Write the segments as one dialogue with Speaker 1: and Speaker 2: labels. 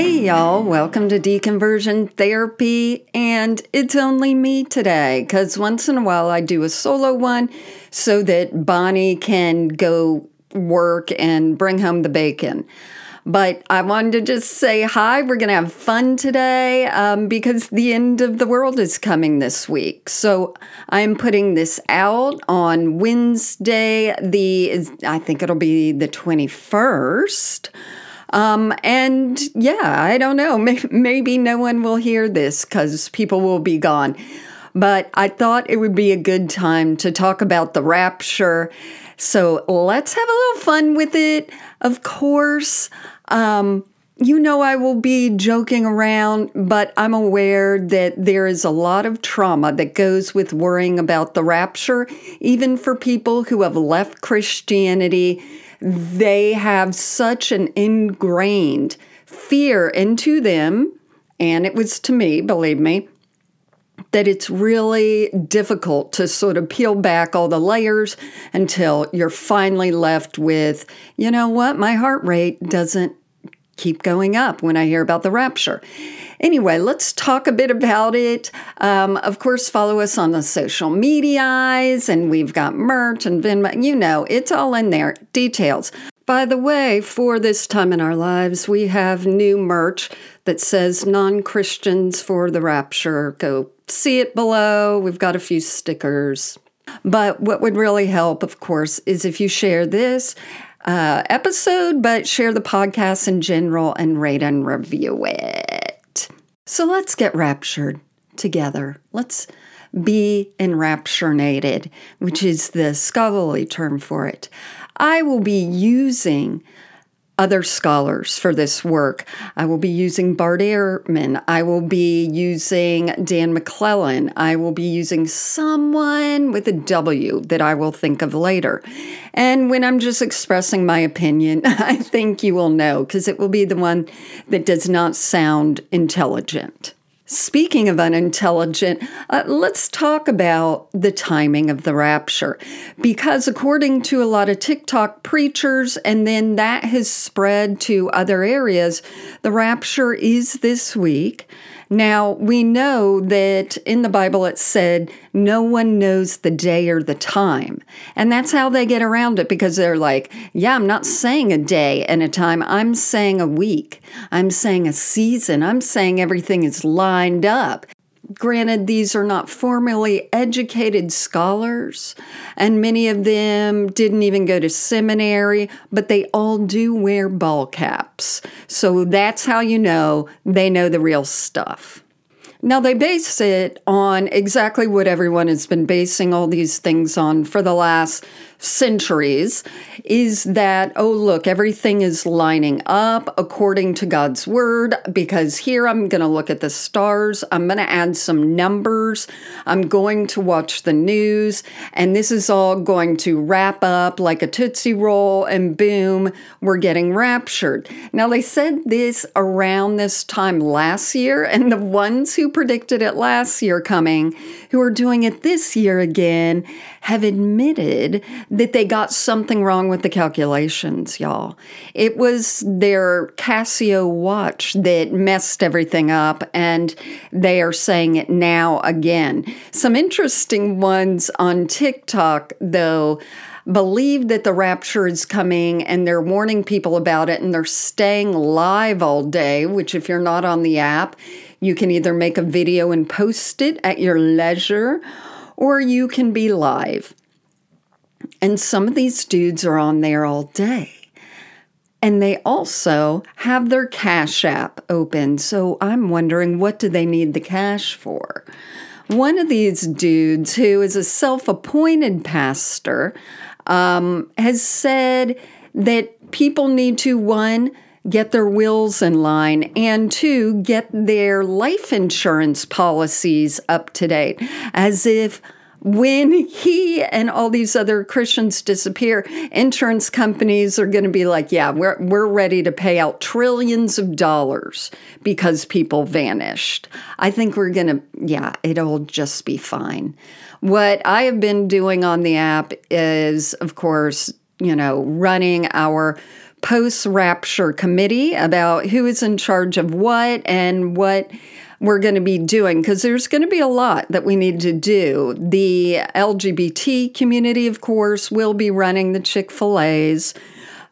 Speaker 1: Hey, y'all, welcome to Deconversion Therapy. And it's only me today because once in a while I do a solo one so that Bonnie can go work and bring home the bacon. But I wanted to just say hi. We're going to have fun today um, because the end of the world is coming this week. So I'm putting this out on Wednesday, the I think it'll be the 21st. Um, and yeah, I don't know. Maybe no one will hear this because people will be gone. But I thought it would be a good time to talk about the rapture. So let's have a little fun with it. Of course, um, you know, I will be joking around, but I'm aware that there is a lot of trauma that goes with worrying about the rapture, even for people who have left Christianity they have such an ingrained fear into them, and it was to me, believe me, that it's really difficult to sort of peel back all the layers until you're finally left with, you know what, my heart rate doesn't keep going up when I hear about the rapture. Anyway, let's talk a bit about it. Um, of course, follow us on the social medias, and we've got merch and Venmo. You know, it's all in there. Details. By the way, for this time in our lives, we have new merch that says non Christians for the rapture. Go see it below. We've got a few stickers. But what would really help, of course, is if you share this uh, episode, but share the podcast in general and rate and review it. So let's get raptured together. Let's be enrapturinated, which is the scholarly term for it. I will be using other scholars for this work. I will be using Bart Ehrman. I will be using Dan McClellan. I will be using someone with a W that I will think of later. And when I'm just expressing my opinion, I think you will know because it will be the one that does not sound intelligent. Speaking of unintelligent, uh, let's talk about the timing of the rapture. Because according to a lot of TikTok preachers, and then that has spread to other areas, the rapture is this week. Now, we know that in the Bible it said, no one knows the day or the time. And that's how they get around it because they're like, yeah, I'm not saying a day and a time. I'm saying a week. I'm saying a season. I'm saying everything is lined up. Granted, these are not formally educated scholars, and many of them didn't even go to seminary, but they all do wear ball caps. So that's how you know they know the real stuff. Now, they base it on exactly what everyone has been basing all these things on for the last centuries is that, oh, look, everything is lining up according to God's word. Because here I'm going to look at the stars, I'm going to add some numbers, I'm going to watch the news, and this is all going to wrap up like a Tootsie Roll, and boom, we're getting raptured. Now, they said this around this time last year, and the ones who predicted it last year coming, who are doing it this year again, have admitted that they got something wrong with the calculations, y'all. It was their Casio watch that messed everything up, and they are saying it now again. Some interesting ones on TikTok, though believe that the rapture is coming and they're warning people about it and they're staying live all day, which, if you're not on the app, you can either make a video and post it at your leisure or you can be live. And some of these dudes are on there all day. And they also have their Cash App open. So I'm wondering what do they need the cash for? One of these dudes, who is a self appointed pastor, um, has said that people need to, one, get their wills in line, and two, get their life insurance policies up to date, as if when he and all these other Christians disappear, insurance companies are going to be like, yeah, we're, we're ready to pay out trillions of dollars because people vanished. I think we're going to, yeah, it'll just be fine. What I have been doing on the app is, of course, you know, running our post rapture committee about who is in charge of what and what we're going to be doing because there's going to be a lot that we need to do. The LGBT community, of course, will be running the Chick fil A's.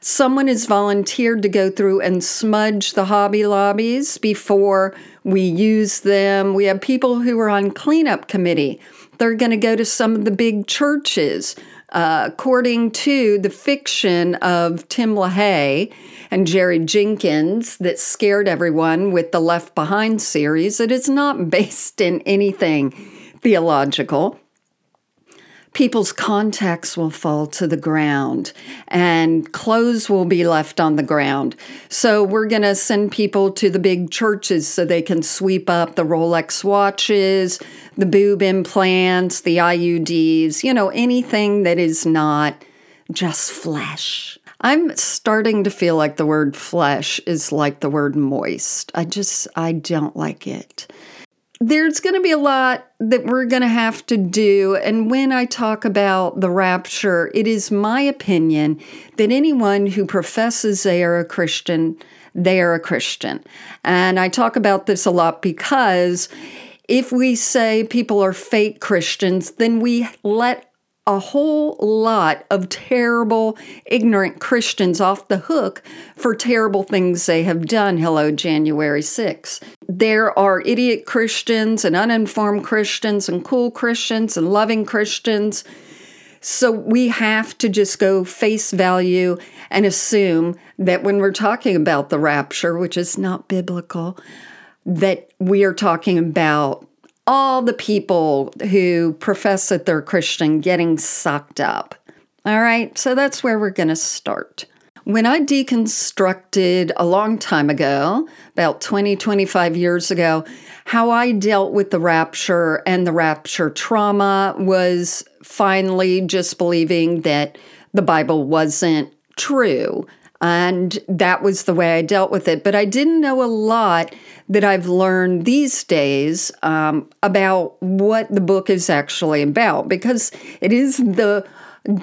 Speaker 1: Someone has volunteered to go through and smudge the Hobby Lobbies before we use them. We have people who are on cleanup committee. They're going to go to some of the big churches. Uh, according to the fiction of Tim LaHaye and Jerry Jenkins that scared everyone with the Left Behind series, it is not based in anything theological people's contacts will fall to the ground and clothes will be left on the ground. So we're going to send people to the big churches so they can sweep up the Rolex watches, the boob implants, the IUDs, you know, anything that is not just flesh. I'm starting to feel like the word flesh is like the word moist. I just, I don't like it there's going to be a lot that we're going to have to do. And when I talk about the rapture, it is my opinion that anyone who professes they are a Christian, they are a Christian. And I talk about this a lot because if we say people are fake Christians, then we let a whole lot of terrible, ignorant Christians off the hook for terrible things they have done. Hello, January 6. There are idiot Christians and uninformed Christians and cool Christians and loving Christians. So we have to just go face value and assume that when we're talking about the rapture, which is not biblical, that we are talking about all the people who profess that they're Christian getting sucked up. All right, so that's where we're going to start. When I deconstructed a long time ago, about 20, 25 years ago, how I dealt with the rapture and the rapture trauma was finally just believing that the Bible wasn't true. And that was the way I dealt with it. But I didn't know a lot that I've learned these days um, about what the book is actually about because it is the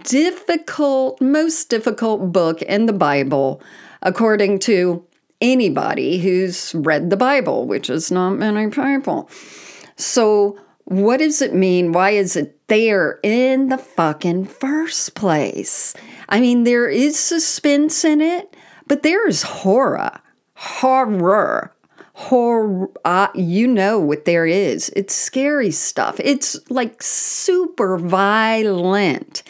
Speaker 1: difficult, most difficult book in the Bible, according to anybody who's read the Bible, which is not many people. So, what does it mean? Why is it there in the fucking first place? I mean, there is suspense in it, but there is horror. Horror horror uh, you know what there is it's scary stuff it's like super violent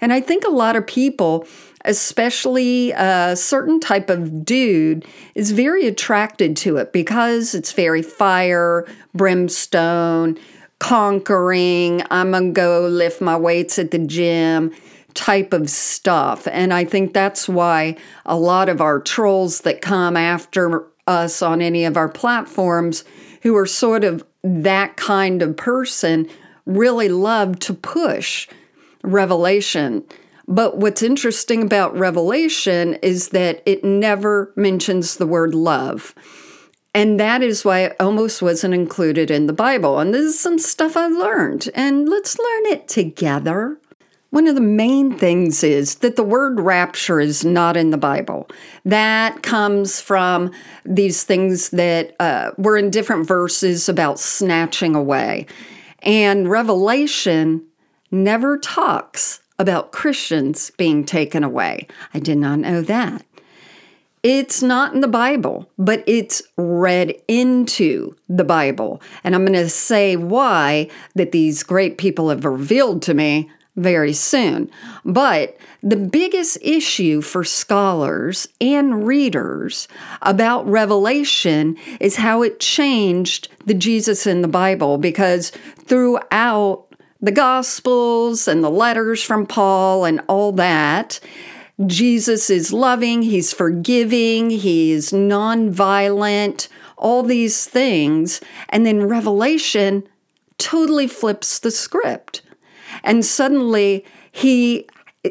Speaker 1: and i think a lot of people especially a certain type of dude is very attracted to it because it's very fire brimstone conquering i'm gonna go lift my weights at the gym type of stuff and i think that's why a lot of our trolls that come after us on any of our platforms who are sort of that kind of person really love to push revelation. But what's interesting about revelation is that it never mentions the word love. And that is why it almost wasn't included in the Bible. And this is some stuff I learned. And let's learn it together. One of the main things is that the word rapture is not in the Bible. That comes from these things that uh, were in different verses about snatching away. And Revelation never talks about Christians being taken away. I did not know that. It's not in the Bible, but it's read into the Bible. And I'm going to say why that these great people have revealed to me very soon. But the biggest issue for scholars and readers about Revelation is how it changed the Jesus in the Bible because throughout the Gospels and the letters from Paul and all that, Jesus is loving, he's forgiving, he's nonviolent, all these things. And then Revelation totally flips the script and suddenly he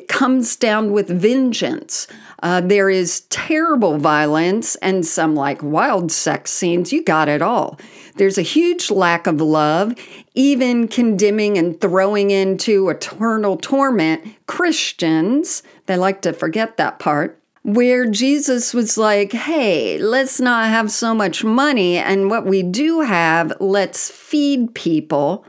Speaker 1: comes down with vengeance. Uh, there is terrible violence and some like wild sex scenes. You got it all. There's a huge lack of love, even condemning and throwing into eternal torment Christians. They like to forget that part. where Jesus was like, hey, let's not have so much money, and what we do have, let's feed people.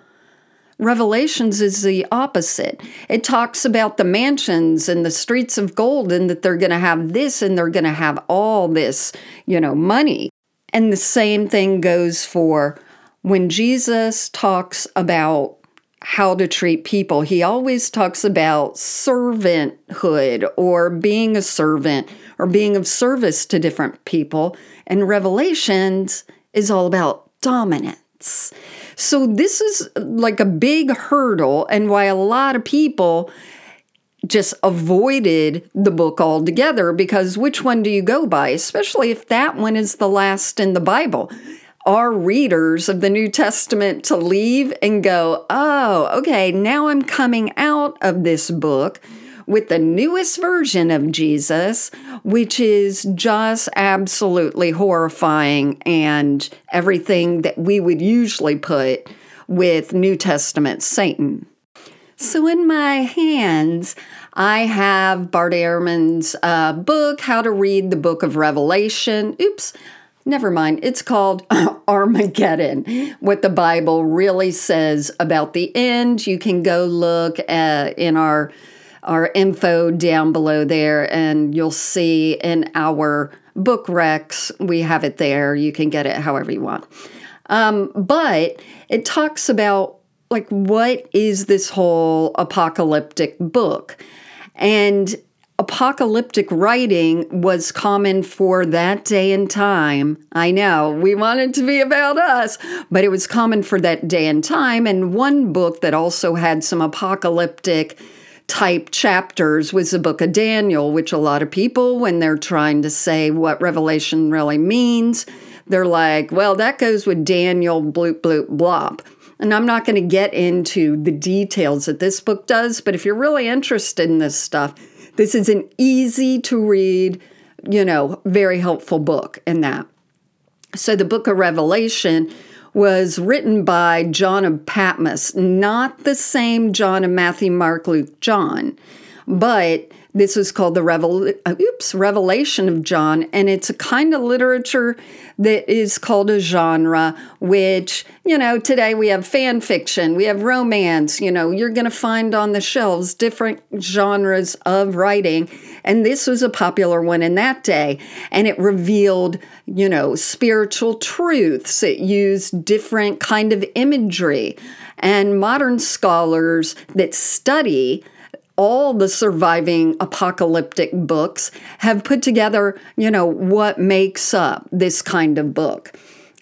Speaker 1: Revelations is the opposite. It talks about the mansions and the streets of gold, and that they're going to have this and they're going to have all this, you know, money. And the same thing goes for when Jesus talks about how to treat people. He always talks about servanthood or being a servant or being of service to different people. And Revelations is all about dominance. So, this is uh, like a big hurdle, and why a lot of people just avoided the book altogether because which one do you go by, especially if that one is the last in the Bible? our readers of the New Testament to leave and go, oh, okay, now I'm coming out of this book with the newest version of Jesus, which is just absolutely horrifying and everything that we would usually put with New Testament Satan. So, in my hands, I have Bart Ehrman's uh, book, How to Read the Book of Revelation. Oops, Never mind. It's called Armageddon. What the Bible really says about the end. You can go look at in our our info down below there, and you'll see in our book recs we have it there. You can get it however you want. Um, but it talks about like what is this whole apocalyptic book, and apocalyptic writing was common for that day and time. I know we want it to be about us, but it was common for that day and time. And one book that also had some apocalyptic type chapters was the book of Daniel, which a lot of people, when they're trying to say what Revelation really means, they're like, well, that goes with Daniel, bloop, bloop, blop. And I'm not going to get into the details that this book does, but if you're really interested in this stuff, this is an easy to read, you know, very helpful book in that. So the book of Revelation was written by John of Patmos, not the same John of Matthew, Mark, Luke, John, but this is called the Revel- uh, oops, Revelation of John, and it's a kind of literature that is called a genre, which, you know, today we have fan fiction, we have romance, you know, you're going to find on the shelves different genres of writing. And this was a popular one in that day. And it revealed, you know, spiritual truths. It used different kind of imagery. And modern scholars that study all the surviving apocalyptic books have put together, you know, what makes up this kind of book.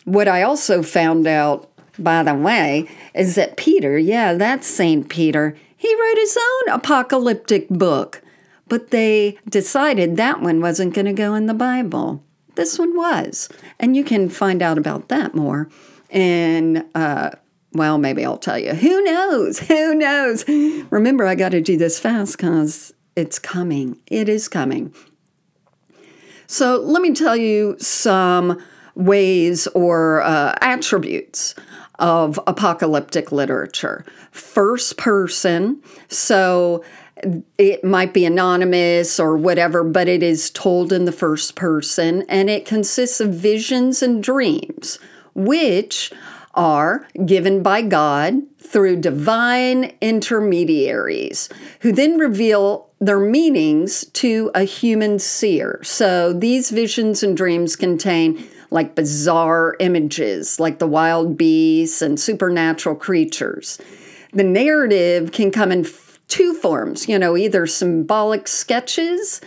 Speaker 1: What I also found out, by the way, is that Peter, yeah, that's St. Peter, he wrote his own apocalyptic book, but they decided that one wasn't going to go in the Bible. This one was. And you can find out about that more in uh, well, maybe I'll tell you. Who knows? Who knows? Remember, I got to do this fast because it's coming. It is coming. So, let me tell you some ways or uh, attributes of apocalyptic literature. First person, so it might be anonymous or whatever, but it is told in the first person, and it consists of visions and dreams, which are given by God through divine intermediaries who then reveal their meanings to a human seer. So these visions and dreams contain like bizarre images, like the wild beasts and supernatural creatures. The narrative can come in two forms, you know, either symbolic sketches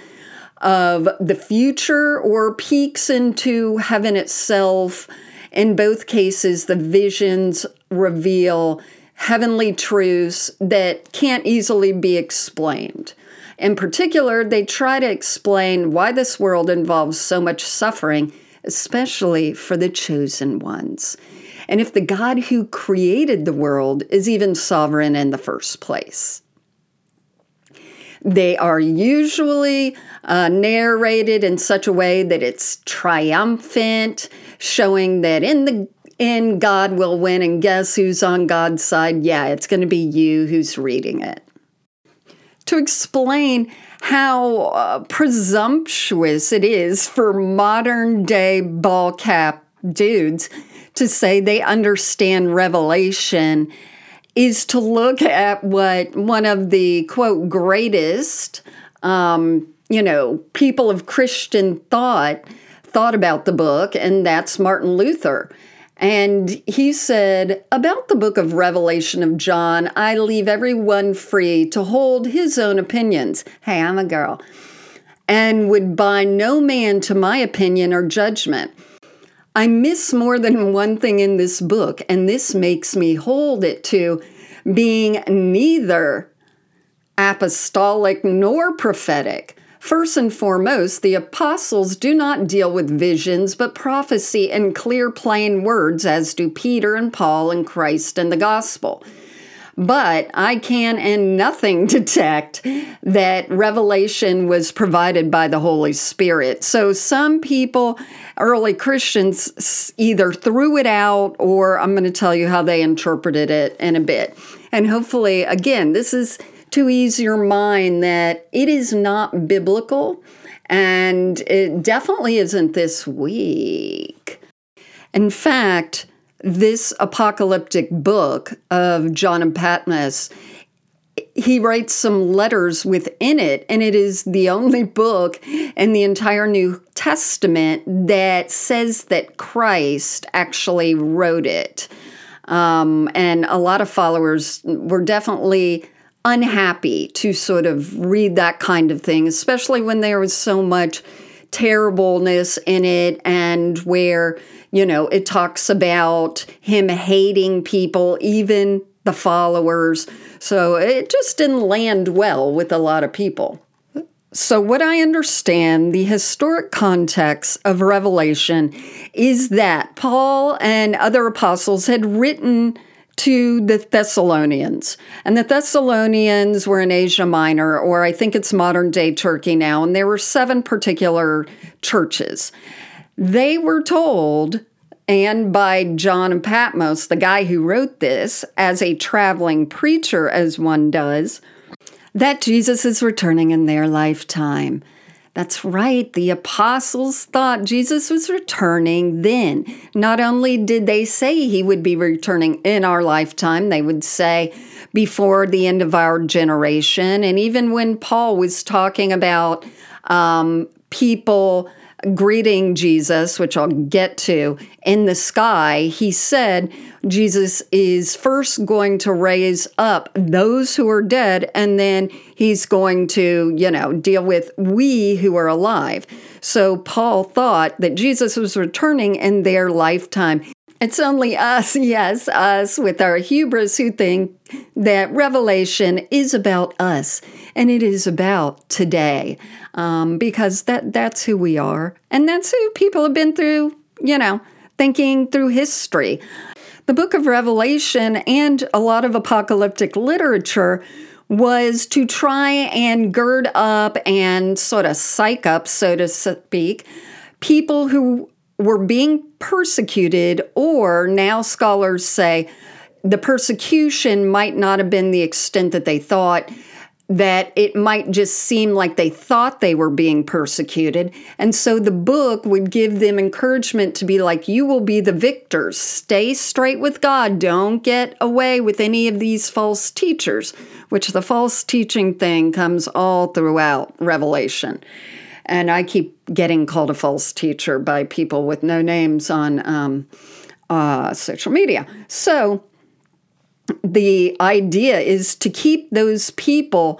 Speaker 1: of the future or peeks into heaven itself in both cases, the visions reveal heavenly truths that can't easily be explained. In particular, they try to explain why this world involves so much suffering, especially for the chosen ones. And if the God who created the world is even sovereign in the first place. They are usually uh, narrated in such a way that it's triumphant, showing that in the in God will win, and guess who's on God's side? Yeah, it's going to be you who's reading it. to explain how uh, presumptuous it is for modern day ball cap dudes to say they understand Revelation is to look at what one of the quote greatest, um, you know, people of Christian thought thought about the book, and that's Martin Luther. And he said, About the book of Revelation of John, I leave everyone free to hold his own opinions. Hey, I'm a girl. And would bind no man to my opinion or judgment. I miss more than one thing in this book, and this makes me hold it to being neither apostolic nor prophetic. First and foremost, the apostles do not deal with visions, but prophecy in clear, plain words, as do Peter and Paul and Christ and the gospel. But I can and nothing detect that revelation was provided by the Holy Spirit. So some people, early Christians, either threw it out or I'm going to tell you how they interpreted it in a bit. And hopefully, again, this is to ease your mind that it is not biblical and it definitely isn't this week. In fact, this apocalyptic book of John and Patmos, he writes some letters within it, and it is the only book in the entire New Testament that says that Christ actually wrote it. Um, and a lot of followers were definitely unhappy to sort of read that kind of thing, especially when there was so much terribleness in it and where, you know, it talks about him hating people, even the followers. So it just didn't land well with a lot of people. So, what I understand, the historic context of Revelation is that Paul and other apostles had written to the Thessalonians. And the Thessalonians were in Asia Minor, or I think it's modern day Turkey now, and there were seven particular churches. They were told, and by John and Patmos, the guy who wrote this, as a traveling preacher, as one does, that Jesus is returning in their lifetime. That's right. The apostles thought Jesus was returning then. Not only did they say he would be returning in our lifetime, they would say before the end of our generation. And even when Paul was talking about um, people greeting Jesus, which I'll get to, in the sky, he said Jesus is first going to raise up those who are dead, and then he's going to, you know, deal with we who are alive. So Paul thought that Jesus was returning in their lifetime. It's only us, yes, us with our hubris who think that Revelation is about us and it is about today um, because that, that's who we are. And that's who people have been through, you know, thinking through history. The book of Revelation and a lot of apocalyptic literature was to try and gird up and sort of psych up, so to speak, people who were being persecuted, or now scholars say the persecution might not have been the extent that they thought that it might just seem like they thought they were being persecuted. And so the book would give them encouragement to be like, you will be the victors. Stay straight with God. Don't get away with any of these false teachers, which the false teaching thing comes all throughout Revelation. And I keep getting called a false teacher by people with no names on um, uh, social media. So, the idea is to keep those people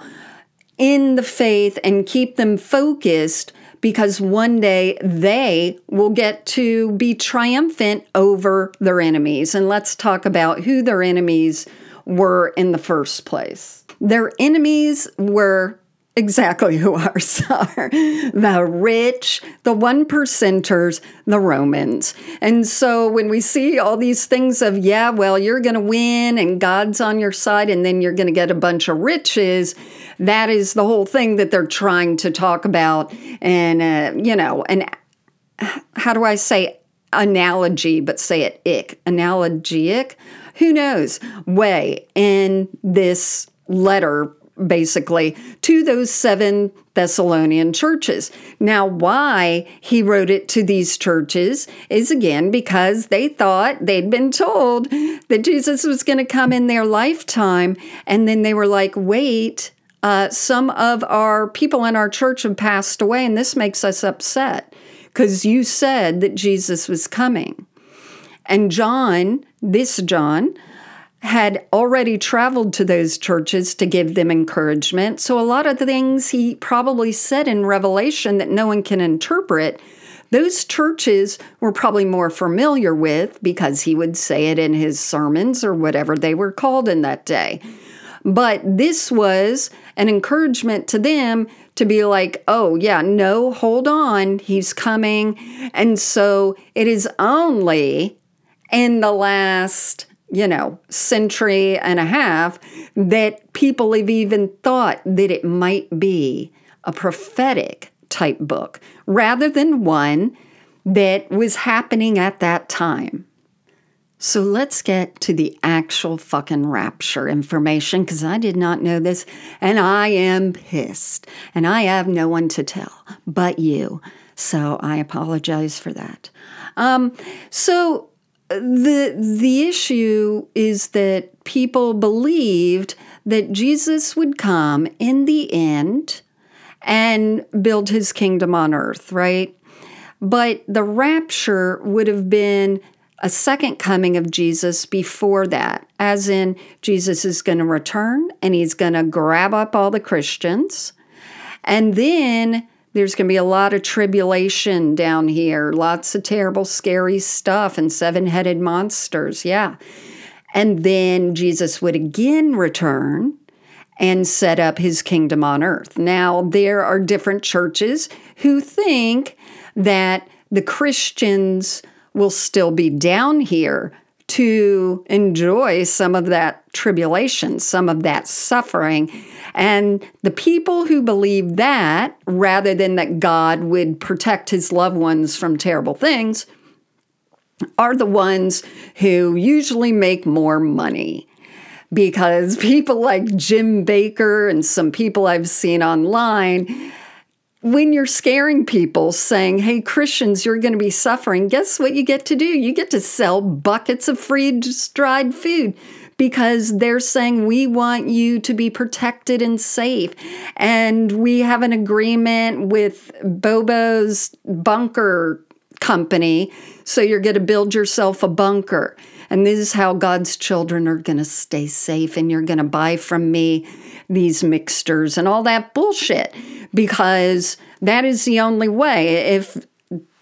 Speaker 1: in the faith and keep them focused because one day they will get to be triumphant over their enemies. And let's talk about who their enemies were in the first place. Their enemies were exactly who ours are the rich, the one percenters, the Romans. And so when we see all these things of, yeah, well, you're going to win and God's on your side and then you're going to get a bunch of riches, that is the whole thing that they're trying to talk about. And, uh, you know, and how do I say analogy, but say it ick? Analogic? Who knows? Way in this letter basically to those seven Thessalonian churches. Now, why he wrote it to these churches is again because they thought they'd been told that Jesus was going to come in their lifetime. And then they were like, wait, uh, some of our people in our church have passed away, and this makes us upset because you said that Jesus was coming. And John, this John, had already traveled to those churches to give them encouragement. So a lot of the things he probably said in Revelation that no one can interpret, those churches were probably more familiar with because he would say it in his sermons or whatever they were called in that day. But this was an encouragement to them to be like, oh, yeah, no, hold on, he's coming. And so it is only in the last you know, century and a half that people have even thought that it might be a prophetic type book rather than one that was happening at that time. So let's get to the actual fucking rapture information because I did not know this and I am pissed and I have no one to tell but you. So I apologize for that. Um, so the the issue is that people believed that Jesus would come in the end and build his kingdom on earth, right? But the rapture would have been a second coming of Jesus before that, as in Jesus is going to return and he's going to grab up all the Christians. And then there's going to be a lot of tribulation down here, lots of terrible, scary stuff, and seven headed monsters. Yeah. And then Jesus would again return and set up his kingdom on earth. Now, there are different churches who think that the Christians will still be down here to enjoy some of that tribulation, some of that suffering. And the people who believe that, rather than that God would protect his loved ones from terrible things, are the ones who usually make more money. Because people like Jim Bakker and some people I've seen online when you're scaring people saying, hey, Christians, you're going to be suffering, guess what you get to do? You get to sell buckets of freeze dried food because they're saying we want you to be protected and safe. And we have an agreement with Bobo's bunker company. So you're going to build yourself a bunker. And this is how God's children are going to stay safe. And you're going to buy from me these mixtures and all that bullshit because that is the only way. If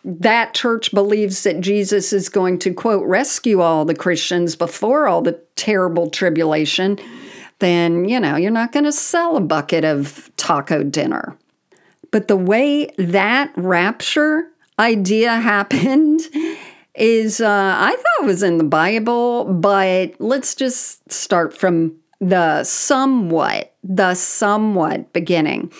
Speaker 1: that church believes that Jesus is going to, quote, rescue all the Christians before all the terrible tribulation, then, you know, you're not going to sell a bucket of taco dinner. But the way that rapture idea happened is, uh, I thought was in the Bible, but let's just start from the somewhat, the somewhat beginning.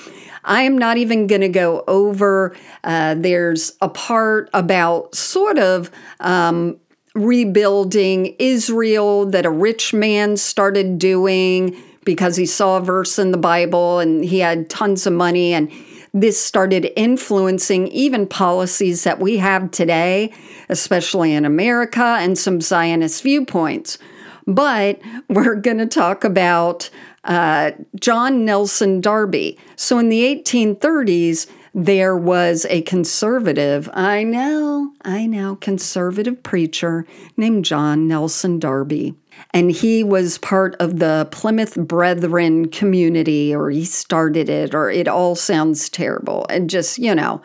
Speaker 1: I am not even going to go over. Uh, there's a part about sort of um, rebuilding Israel that a rich man started doing because he saw a verse in the Bible and he had tons of money and this started influencing even policies that we have today, especially in America, and some Zionist viewpoints. But we're going to talk about uh, John Nelson Darby. So in the 1830s, there was a conservative, I know, I know, conservative preacher named John Nelson Darby. And he was part of the Plymouth Brethren community, or he started it, or it all sounds terrible. And just, you know,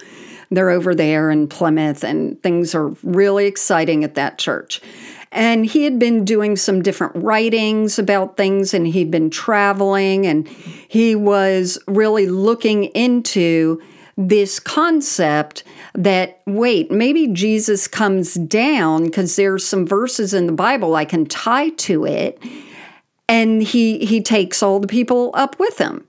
Speaker 1: they're over there in Plymouth, and things are really exciting at that church. And he had been doing some different writings about things and he'd been traveling and he was really looking into this concept that wait, maybe Jesus comes down because there's some verses in the Bible I can tie to it and he he takes all the people up with him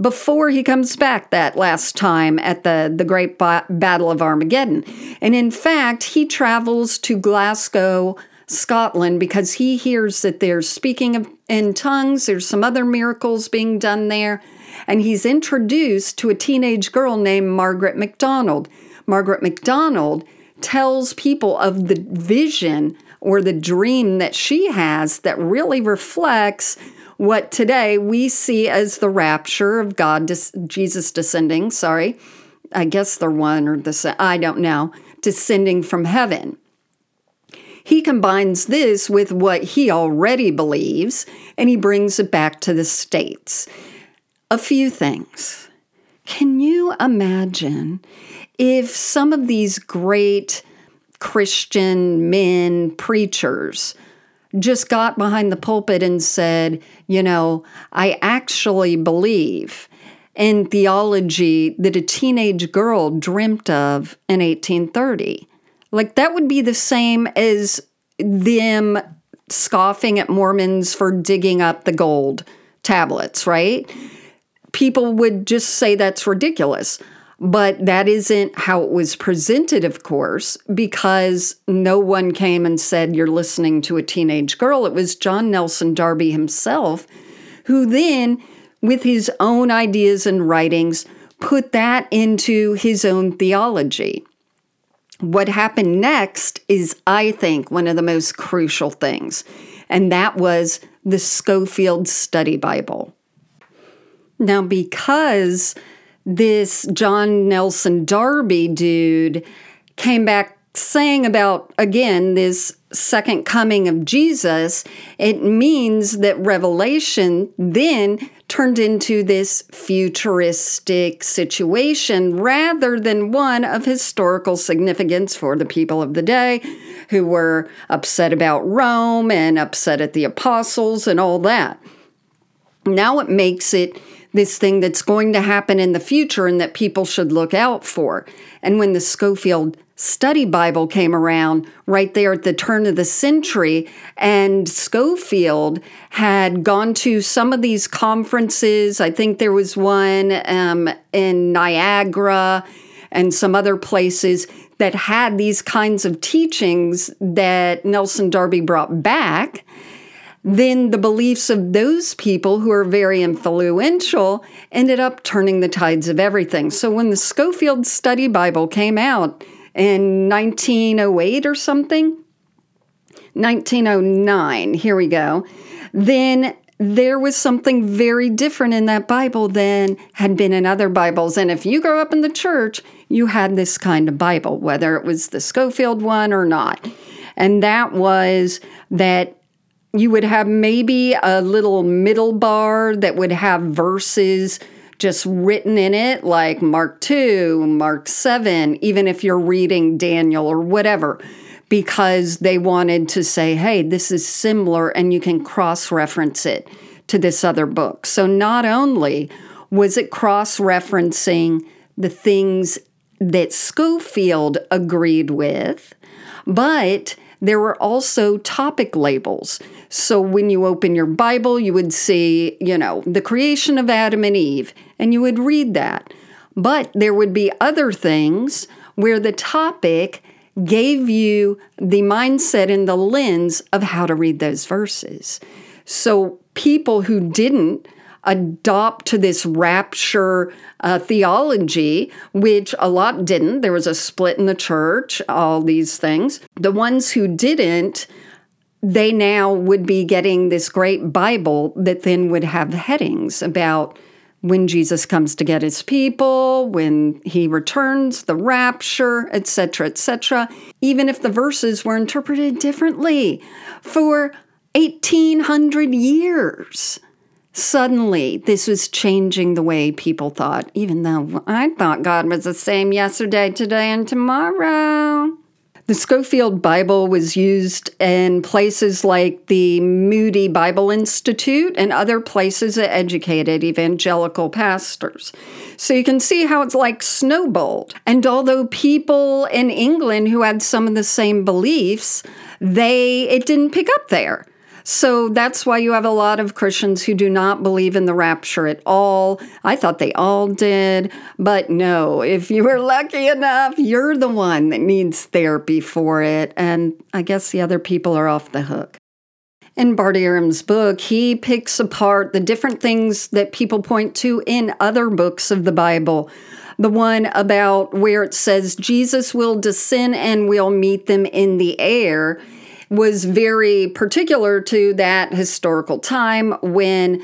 Speaker 1: before he comes back that last time at the, the Great ba- Battle of Armageddon. And in fact, he travels to Glasgow, Scotland because he hears that they're speaking in tongues. There's some other miracles being done there. And he's introduced to a teenage girl named Margaret MacDonald. Margaret MacDonald tells people of the vision or the dream that she has that really reflects what today we see as the rapture of God, Jesus descending, sorry. I guess they're one or the I don't know, descending from heaven. He combines this with what he already believes and he brings it back to the States. A few things. Can you imagine if some of these great Christian men preachers just got behind the pulpit and said, you know, I actually believe in theology that a teenage girl dreamt of in 1830. Like that would be the same as them scoffing at Mormons for digging up the gold tablets, right? People would just say that's ridiculous. But that isn't how it was presented, of course, because no one came and said, You're listening to a teenage girl. It was John Nelson Darby himself who then, with his own ideas and writings, put that into his own theology. What happened next is, I think, one of the most crucial things, and that was the Scofield Study Bible. Now, because this John Nelson Darby dude came back saying about, again, this second coming of Jesus, it means that Revelation then turned into this futuristic situation rather than one of historical significance for the people of the day who were upset about Rome and upset at the apostles and all that. Now it makes it this thing that's going to happen in the future and that people should look out for. And when the Scofield Study Bible came around right there at the turn of the century, and Scofield had gone to some of these conferences. I think there was one um, in Niagara and some other places that had these kinds of teachings that Nelson Darby brought back then the beliefs of those people who are very influential ended up turning the tides of everything. So when the Scofield Study Bible came out in 1908 or something, 1909, here we go, then there was something very different in that Bible than had been in other Bibles. And if you grew up in the church, you had this kind of Bible, whether it was the Scofield one or not. And that was that you would have maybe a little middle bar that would have verses just written in it, like Mark 2, Mark 7, even if you're reading Daniel or whatever, because they wanted to say, hey, this is similar and you can cross reference it to this other book. So not only was it cross referencing the things that Scofield agreed with, but there were also topic labels. So when you open your Bible, you would see, you know, the creation of Adam and Eve, and you would read that. But there would be other things where the topic gave you the mindset and the lens of how to read those verses. So people who didn't adopt to this rapture uh, theology, which a lot didn't. There was a split in the church, all these things. The ones who didn't, they now would be getting this great Bible that then would have headings about when Jesus comes to get his people, when he returns, the rapture, etc., etc., even if the verses were interpreted differently for 1800 years suddenly this was changing the way people thought, even though I thought God was the same yesterday, today, and tomorrow. The Scofield Bible was used in places like the Moody Bible Institute and other places that educated evangelical pastors. So you can see how it's like snowballed. And although people in England who had some of the same beliefs, they it didn't pick up there. So that's why you have a lot of Christians who do not believe in the rapture at all. I thought they all did, but no, if you were lucky enough, you're the one that needs therapy for it. And I guess the other people are off the hook. In Bart book, he picks apart the different things that people point to in other books of the Bible. The one about where it says Jesus will descend and will meet them in the air was very particular to that historical time when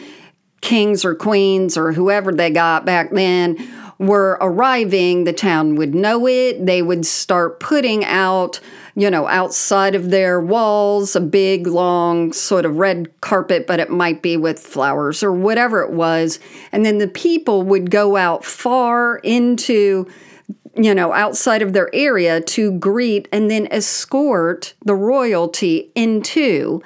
Speaker 1: kings or queens or whoever they got back then were arriving, the town would know it. They would start putting out, you know, outside of their walls a big, long sort of red carpet, but it might be with flowers or whatever it was. And then the people would go out far into you know, outside of their area to greet and then escort the royalty into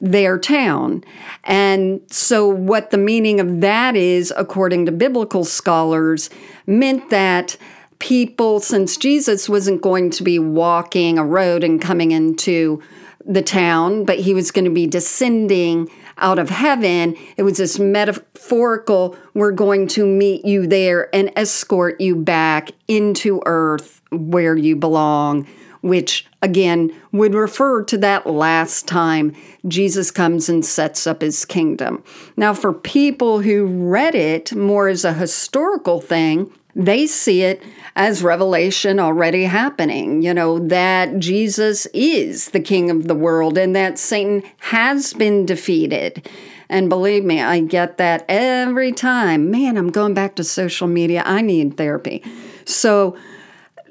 Speaker 1: their town. And so, what the meaning of that is, according to biblical scholars, meant that people, since Jesus wasn't going to be walking a road and coming into the town, but he was going to be descending out of heaven. It was this metaphorical, we're going to meet you there and escort you back into earth where you belong, which again would refer to that last time Jesus comes and sets up his kingdom. Now, for people who read it more as a historical thing, they see it as revelation already happening, you know, that Jesus is the king of the world and that Satan has been defeated. And believe me, I get that every time. Man, I'm going back to social media. I need therapy. So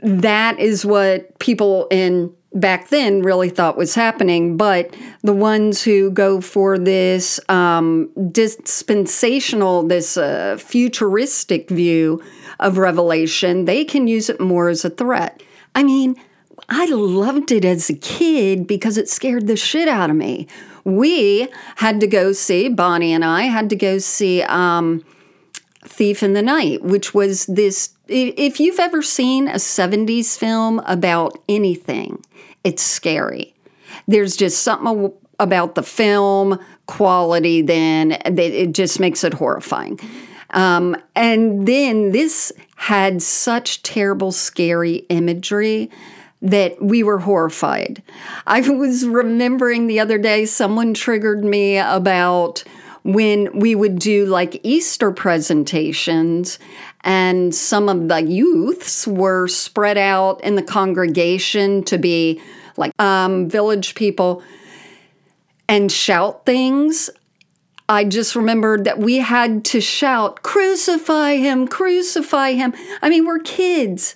Speaker 1: that is what people in back then really thought was happening. But the ones who go for this um, dispensational, this uh, futuristic view of Revelation, they can use it more as a threat. I mean, I loved it as a kid because it scared the shit out of me. We had to go see, Bonnie and I had to go see um, Thief in the Night, which was this. If you've ever seen a 70s film about anything, it's scary. There's just something about the film quality then that it just makes it horrifying. Um, and then this had such terrible, scary imagery that we were horrified. I was remembering the other day, someone triggered me about when we would do like Easter presentations, and some of the youths were spread out in the congregation to be like um, village people and shout things. I just remembered that we had to shout, Crucify him, crucify him. I mean, we're kids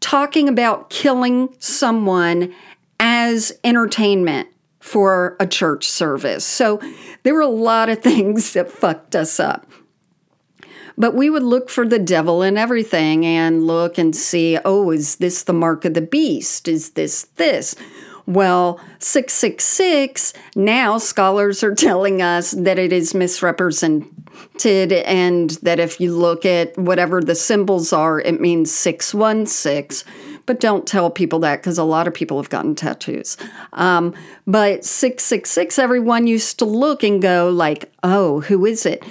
Speaker 1: talking about killing someone as entertainment for a church service. So there were a lot of things that fucked us up. But we would look for the devil in everything and look and see, oh, is this the mark of the beast? Is this this? Well, 666, now scholars are telling us that it is misrepresented, and that if you look at whatever the symbols are, it means 616. But don't tell people that because a lot of people have gotten tattoos. Um, but 666, everyone used to look and go, like, oh, who is it?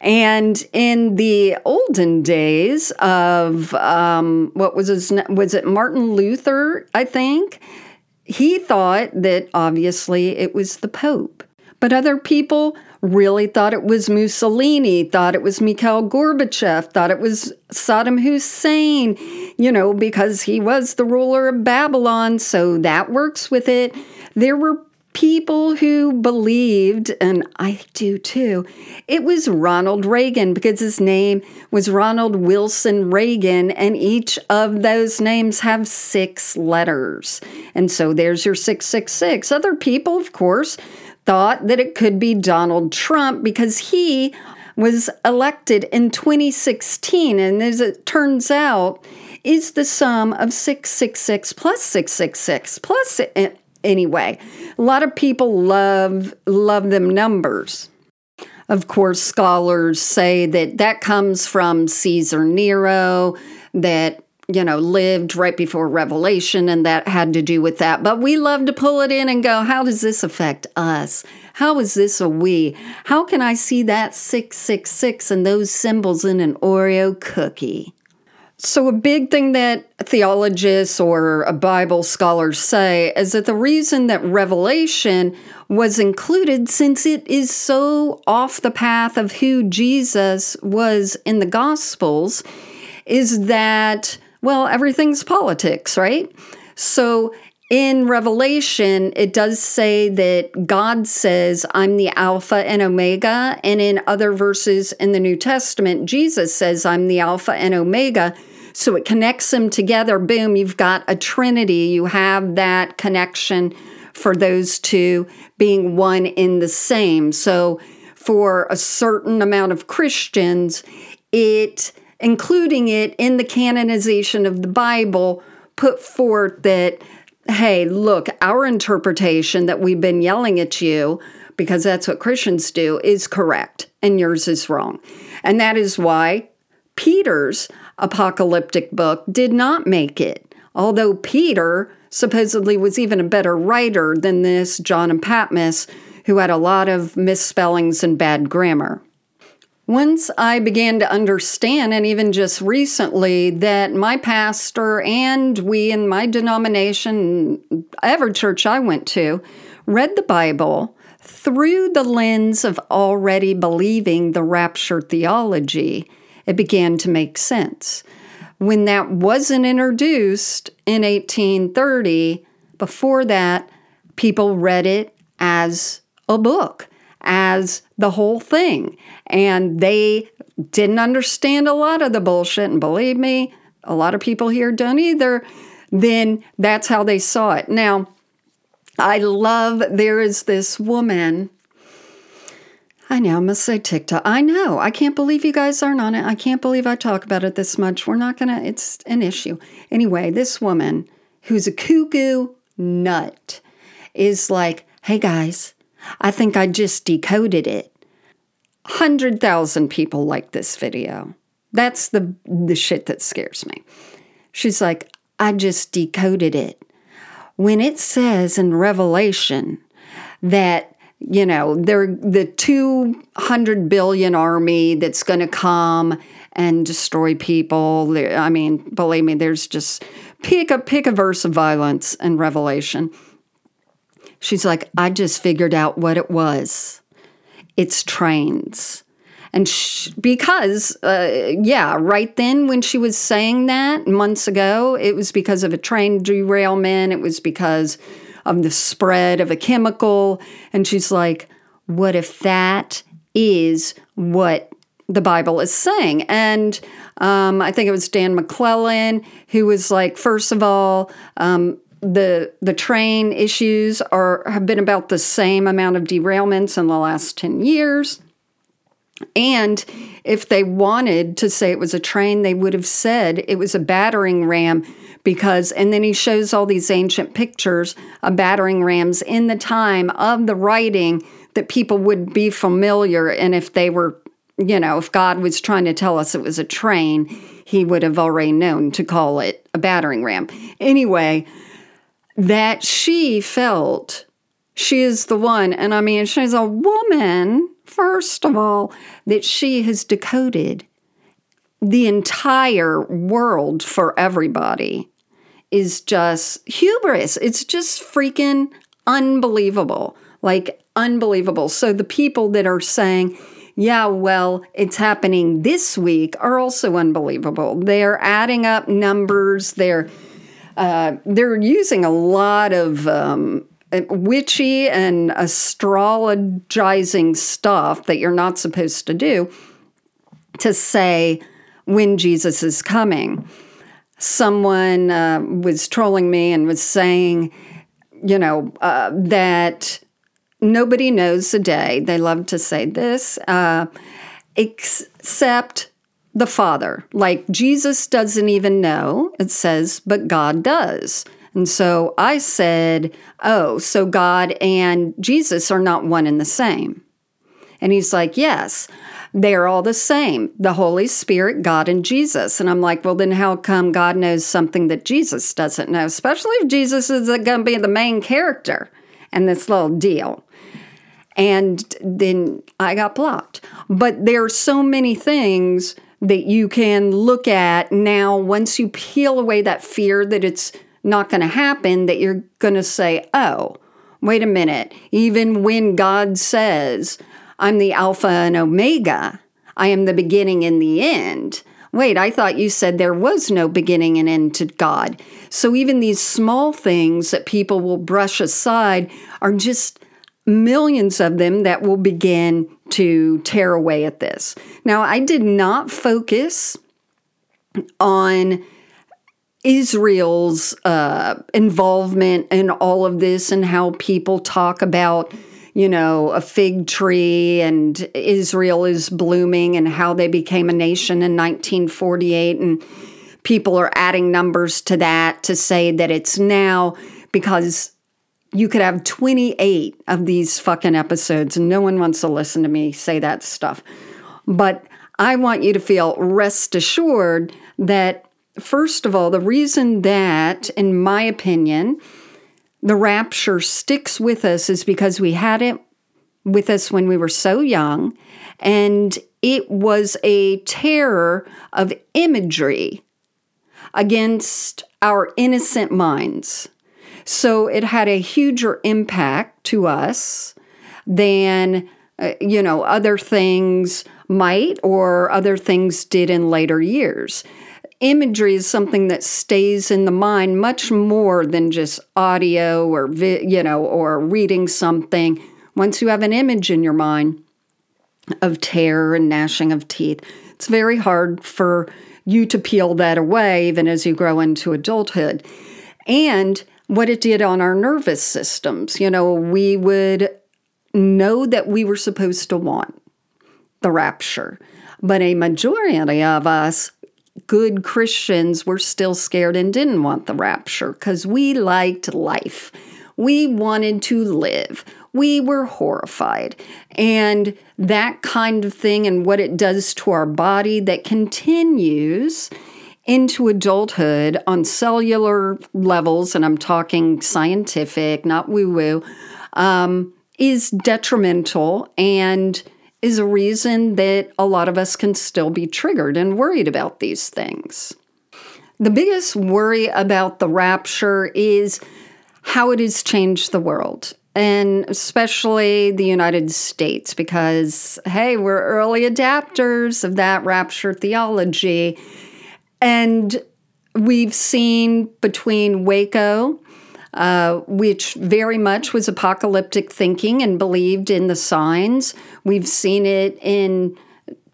Speaker 1: And in the olden days of um, what was his was it Martin Luther? I think he thought that obviously it was the Pope, but other people really thought it was Mussolini, thought it was Mikhail Gorbachev, thought it was Saddam Hussein, you know, because he was the ruler of Babylon, so that works with it. There were people who believed, and I do too, it was Ronald Reagan because his name was Ronald Wilson Reagan, and each of those names have six letters. And so there's your 666. Other people, of course, thought that it could be Donald Trump because he was elected in 2016. And as it turns out, is the sum of 666 plus 666 plus eh, anyway. A lot of people love love them numbers. Of course, scholars say that that comes from Caesar Nero, that you know, lived right before Revelation, and that had to do with that. But we love to pull it in and go, how does this affect us? How is this a we? How can I see that 666 and those symbols in an Oreo cookie? So, a big thing that theologists or Bible scholars say is that the reason that Revelation was included, since it is so off the path of who Jesus was in the Gospels, is that, well, everything's politics, right? So, in Revelation, it does say that God says, I'm the Alpha and Omega. And in other verses in the New Testament, Jesus says, I'm the Alpha and Omega. So it connects them together. Boom, you've got a trinity. You have that connection for those two being one in the same. So for a certain amount of Christians, it, including it in the canonization of the Bible, put forth that hey, look, our interpretation that we've been yelling at you, because that's what Christians do, is correct and yours is wrong. And that is why Peter's apocalyptic book did not make it, although Peter supposedly was even a better writer than this John and Patmos, who had a lot of misspellings and bad grammar. Once I began to understand, and even just recently, that my pastor and we in my denomination, every church I went to, read the Bible through the lens of already believing the rapture theology, it began to make sense. When that wasn't introduced in 1830, before that, people read it as a book as the whole thing. And they didn't understand a lot of the bullshit. And believe me, a lot of people here don't either. Then that's how they saw it. Now, I love there is this woman. I know, I must say TikTok. I know. I can't believe you guys aren't on it. I can't believe I talk about it this much. We're not going to, it's an issue. Anyway, this woman who's a cuckoo nut is like, hey guys, I think I just decoded it. 100,000 people like this video. That's the, the shit that scares me. She's like, I just decoded it. When it says in Revelation that, you know, they're the 200 billion army that's going to come and destroy people. I mean, believe me, there's just pick a pick a verse of violence in Revelation. She's like, I just figured out what it was. It's trains. And sh- because, uh, yeah, right then when she was saying that months ago, it was because of a train derailment. It was because of the spread of a chemical. And she's like, what if that is what the Bible is saying? And um, I think it was Dan McClellan who was like, first of all, um, the the train issues are have been about the same amount of derailments in the last 10 years. And if they wanted to say it was a train, they would have said it was a battering ram because, and then he shows all these ancient pictures of battering rams in the time of the writing that people would be familiar. And if they were, you know, if God was trying to tell us it was a train, he would have already known to call it a battering ram. Anyway, that she felt she is the one. And I mean, she's a woman, first of all, that she has decoded the entire world for everybody is just hubris. It's just freaking unbelievable. Like, unbelievable. So the people that are saying, yeah, well, it's happening this week are also unbelievable. They're adding up numbers. They're uh, they're using a lot of um, witchy and astrologizing stuff that you're not supposed to do to say when Jesus is coming. Someone uh, was trolling me and was saying, you know, uh, that nobody knows the day. They love to say this, uh, except the Father. Like Jesus doesn't even know, it says, but God does. And so I said, oh, so God and Jesus are not one and the same. And he's like, Yes, they're all the same the Holy Spirit, God, and Jesus. And I'm like, Well, then how come God knows something that Jesus doesn't know, especially if Jesus is going to be the main character in this little deal? And then I got blocked. But there are so many things that you can look at now once you peel away that fear that it's not going to happen, that you're going to say, oh, wait a minute. Even when God says, I'm the Alpha and Omega, I am the beginning and the end. Wait, I thought you said there was no beginning and end to God. So even these small things that people will brush aside are just millions of them that will begin to tear away at this. Now, I did not focus on Israel's uh, involvement in all of this and how people talk about, you know, a fig tree and Israel is blooming and how they became a nation in 1948. And people are adding numbers to that to say that it's now because you could have 28 of these fucking episodes and no one wants to listen to me say that stuff. But I want you to feel rest assured that First of all, the reason that, in my opinion, the rapture sticks with us is because we had it with us when we were so young, and it was a terror of imagery against our innocent minds. So it had a huger impact to us than, uh, you know, other things might or other things did in later years. Imagery is something that stays in the mind much more than just audio or vi- you know or reading something. Once you have an image in your mind of terror and gnashing of teeth it's very hard for you to peel that away even as you grow into adulthood. And what it did on our nervous systems you know we would know that we were supposed to want the rapture but a majority of us good Christians were still scared and didn't want the rapture because we liked life. We wanted to live. We were horrified. And that kind of thing and what it does to our body that continues into adulthood on cellular levels, and I'm talking scientific, not woo woo, um, is detrimental and is a reason that a lot of us can still be triggered and worried about these things. The biggest worry about the rapture is how it has changed the world, and especially the United States, because, hey, we're early adapters of that rapture theology. And we've seen between Waco uh, which very much was apocalyptic thinking and believed in the signs. We've seen it in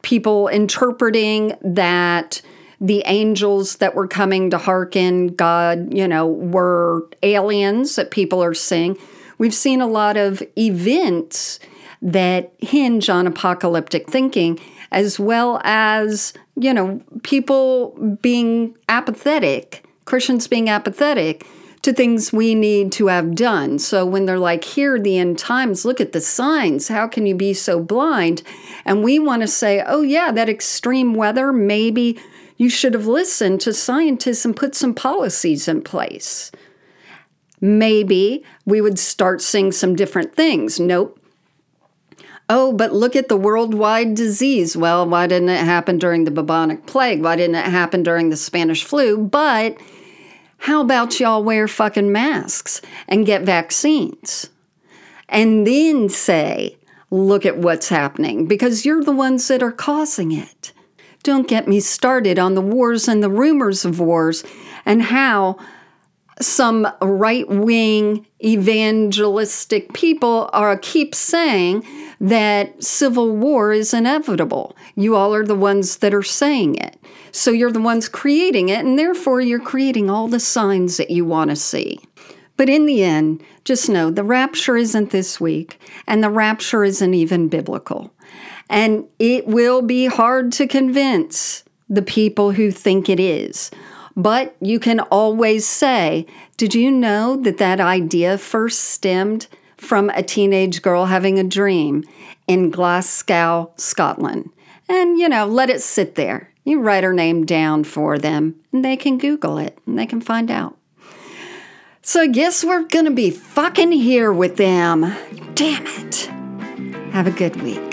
Speaker 1: people interpreting that the angels that were coming to hearken God, you know, were aliens that people are seeing. We've seen a lot of events that hinge on apocalyptic thinking, as well as, you know, people being apathetic, Christians being apathetic to things we need to have done. So when they're like, here the end times, look at the signs, how can you be so blind? And we want to say, oh, yeah, that extreme weather, maybe you should have listened to scientists and put some policies in place. Maybe we would start seeing some different things. Nope. Oh, but look at the worldwide disease. Well, why didn't it happen during the bubonic plague? Why didn't it happen during the Spanish flu? But how about y'all wear fucking masks and get vaccines? And then say, look at what's happening because you're the ones that are causing it. Don't get me started on the wars and the rumors of wars and how some right wing evangelistic people are keep saying that civil war is inevitable. You all are the ones that are saying it. So you're the ones creating it, and therefore you're creating all the signs that you want to see. But in the end, just know the rapture isn't this week, and the rapture isn't even biblical. And it will be hard to convince the people who think it is. But you can always say, Did you know that that idea first stemmed from a teenage girl having a dream? in Glasgow, Scotland. And, you know, let it sit there. You write her name down for them, and they can Google it and they can find out. So, I guess we're going to be fucking here with them. Damn it. Have a good week.